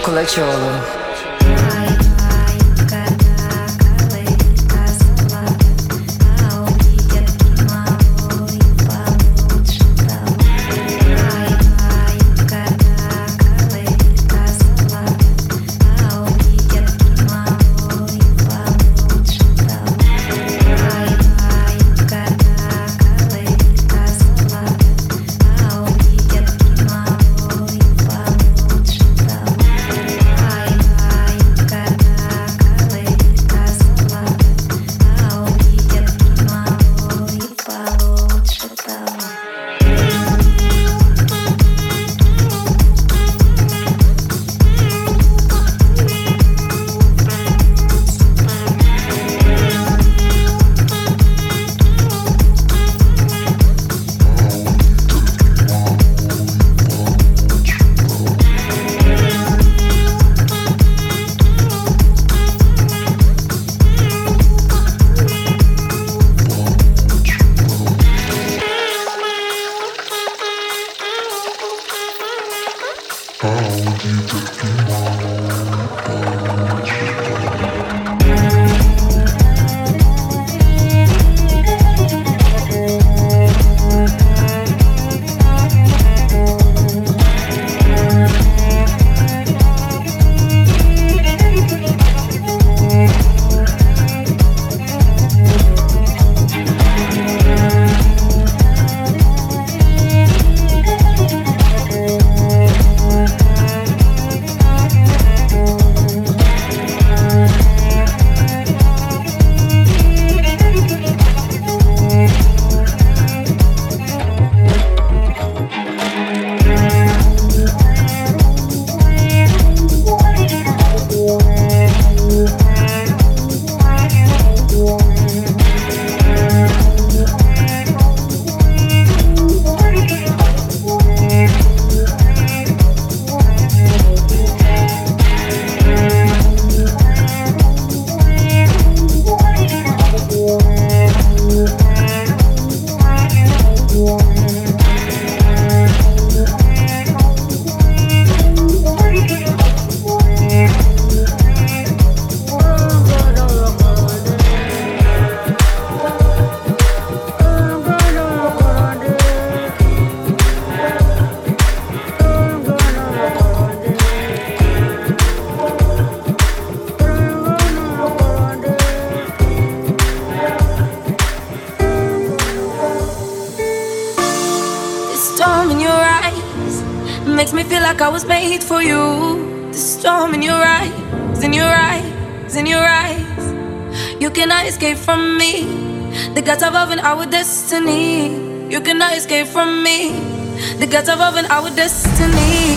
Nicola Ciolo. makes me feel like I was made for you. The storm in your eyes, in your eyes, in your eyes. You cannot escape from me. The gods above oven, our destiny. You cannot escape from me. The gods above oven, our destiny.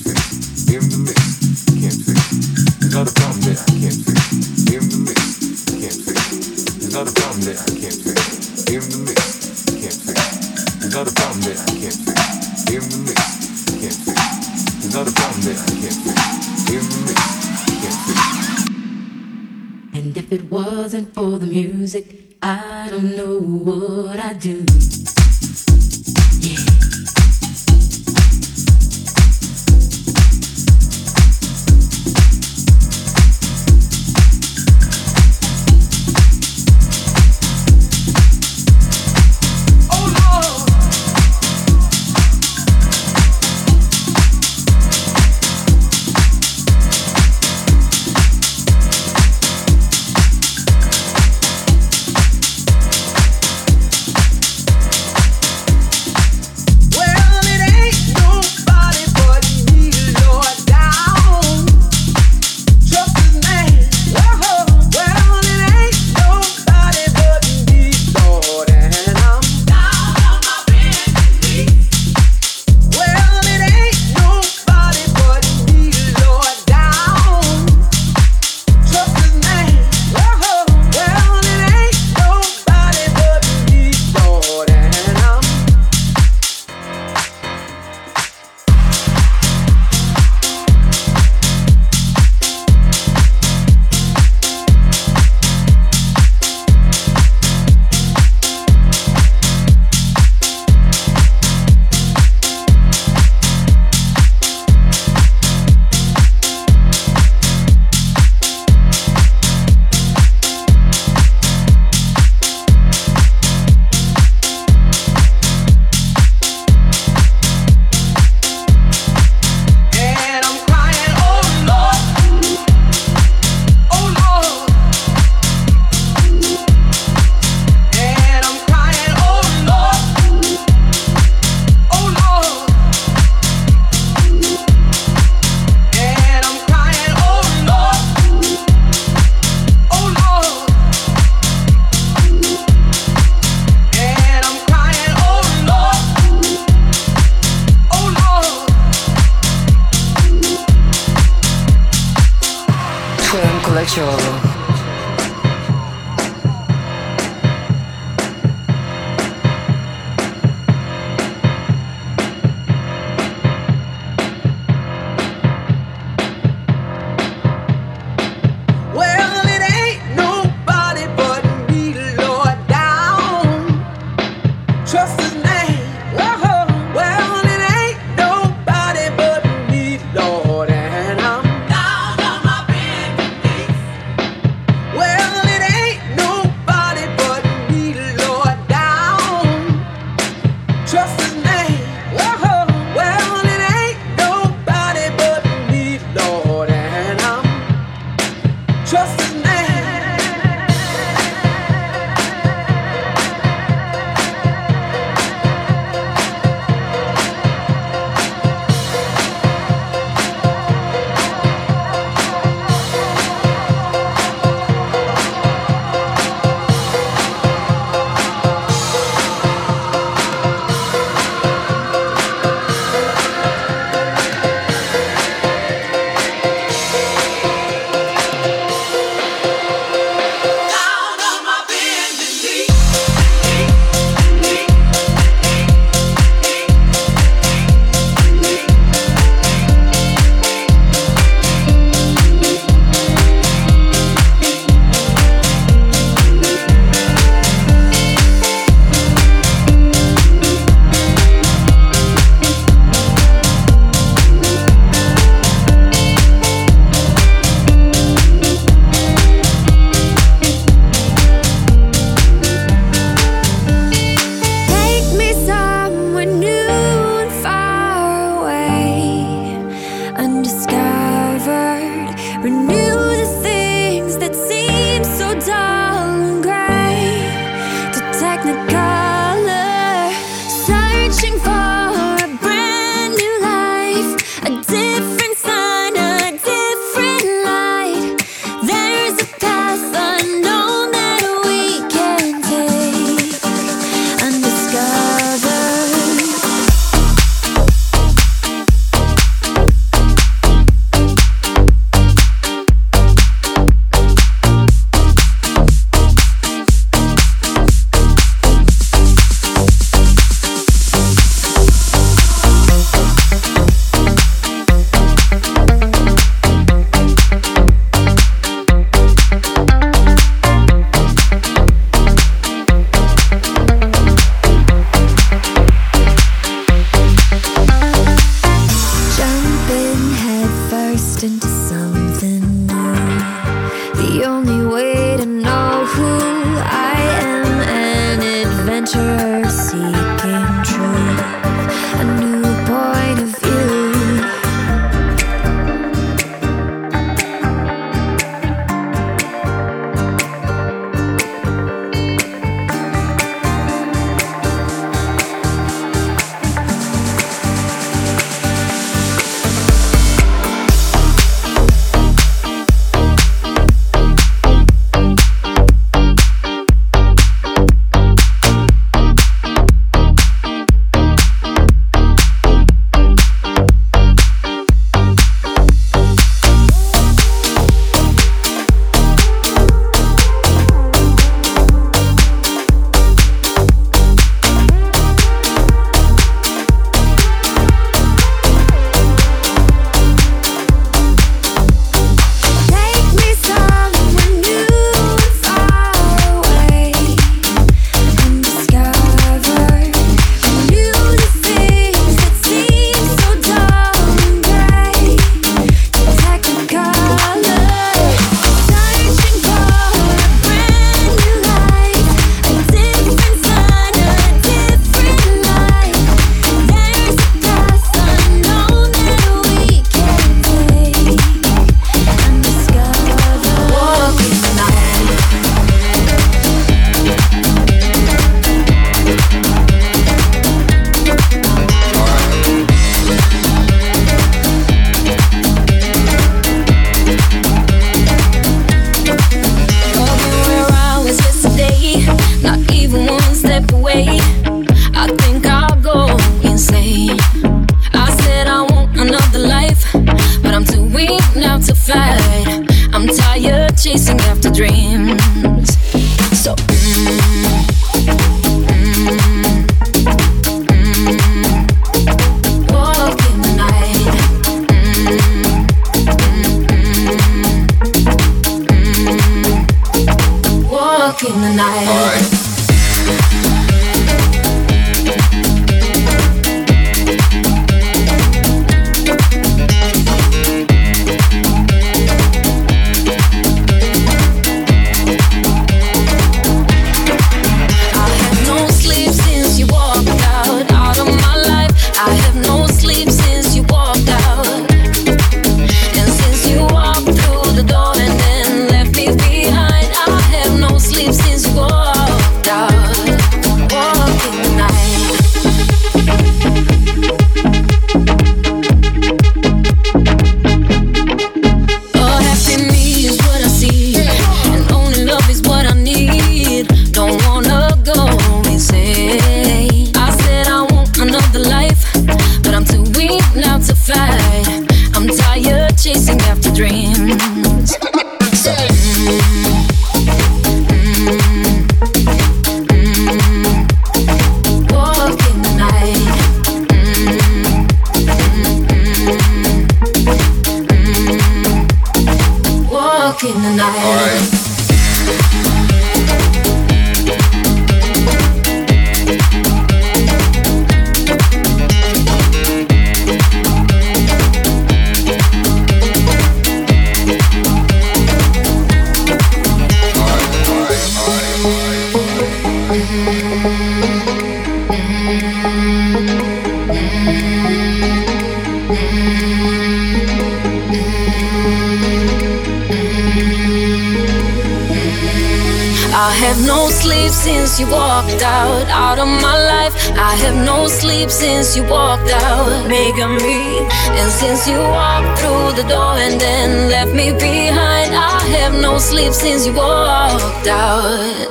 you walked out, out of my life. I have no sleep since you walked out, making me. And since you walked through the door and then left me behind, I have no sleep since you walked out.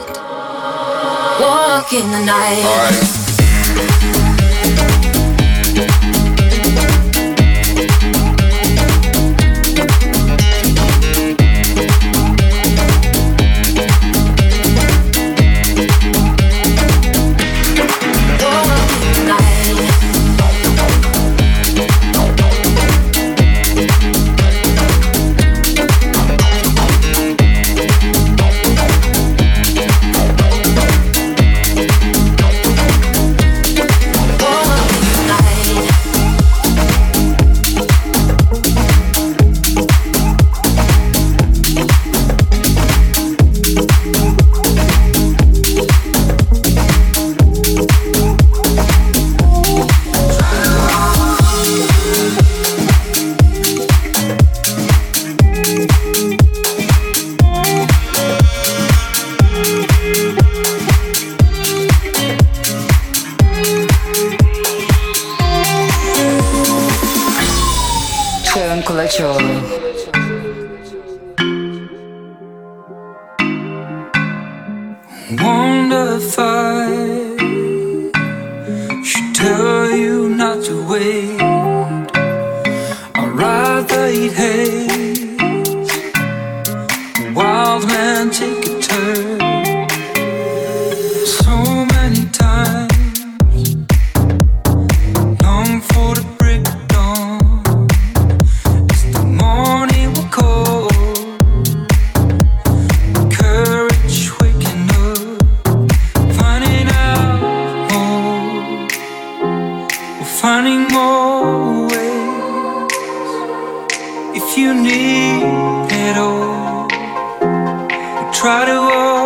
Walk in the night. You need it all, we try to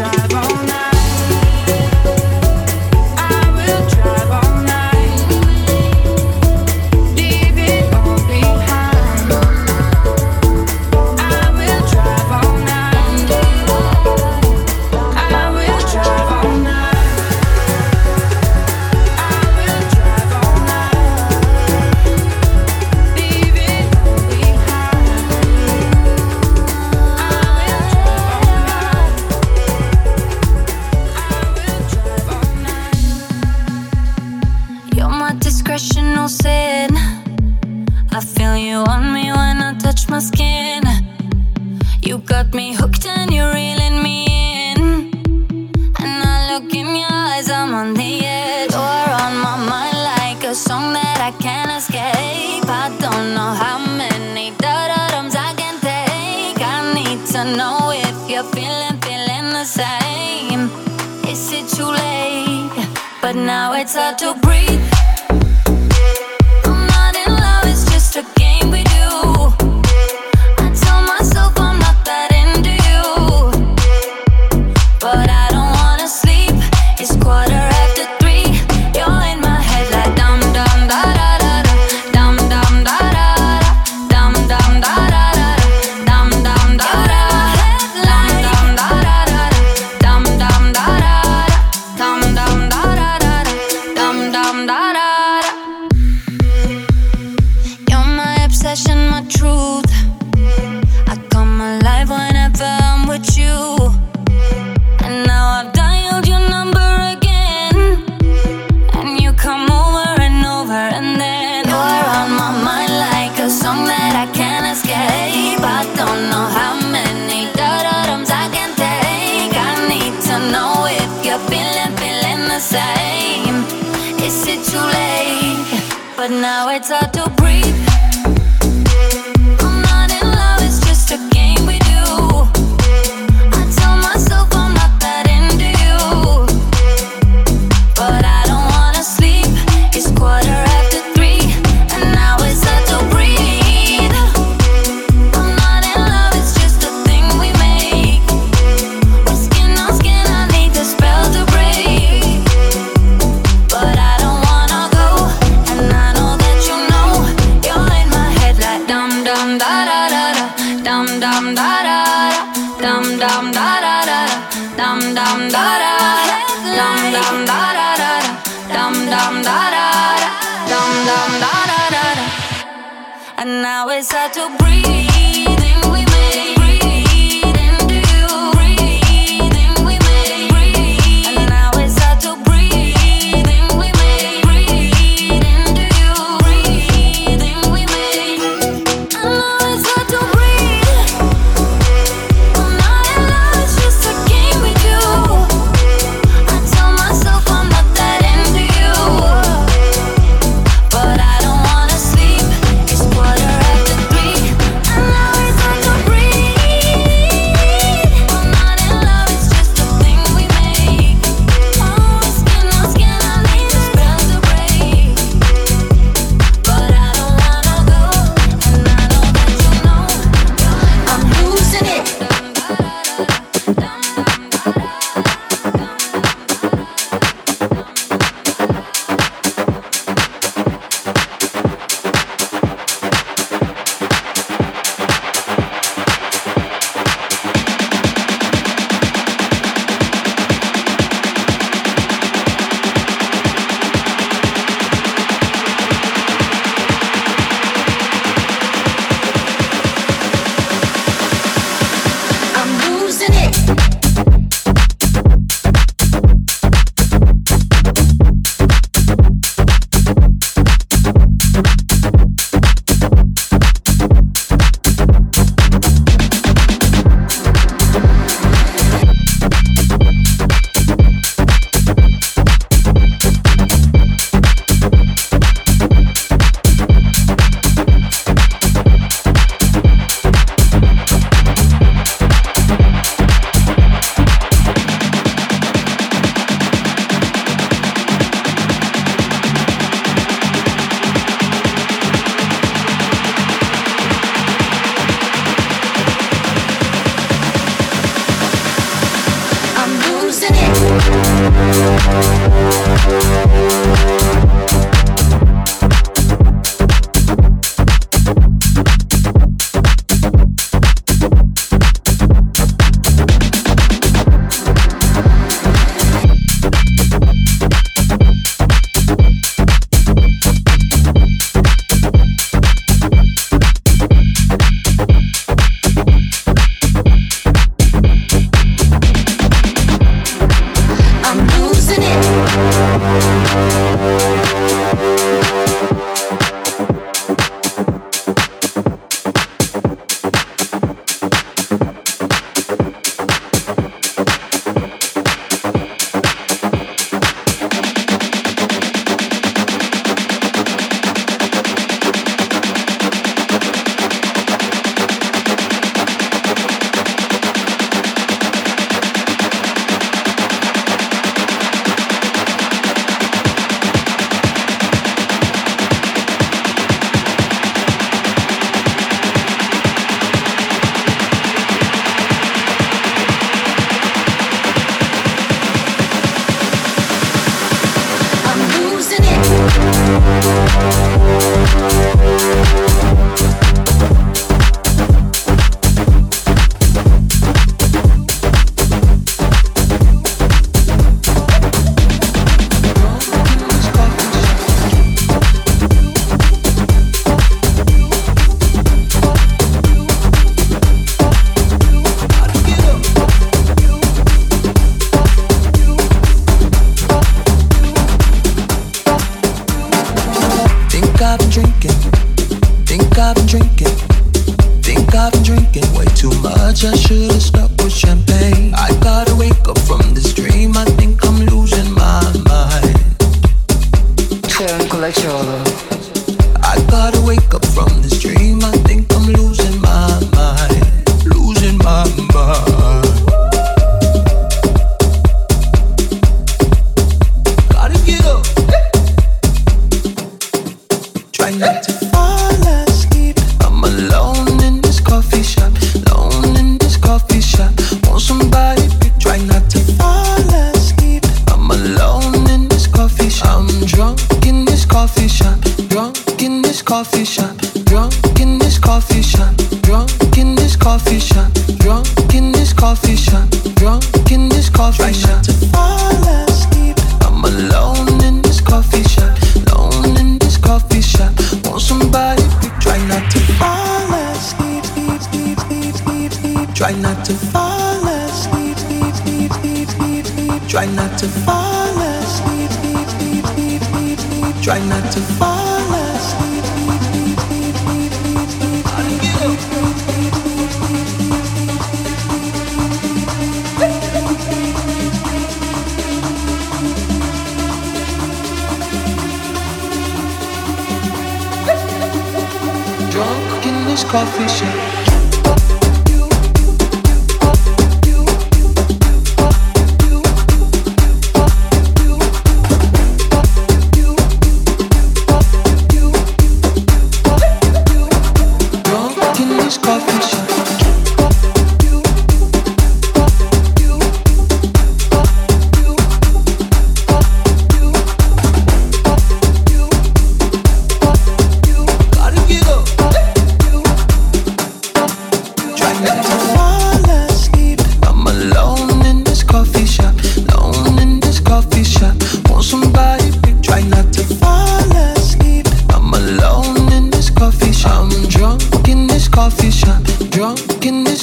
drive all night.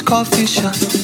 Together, everybody's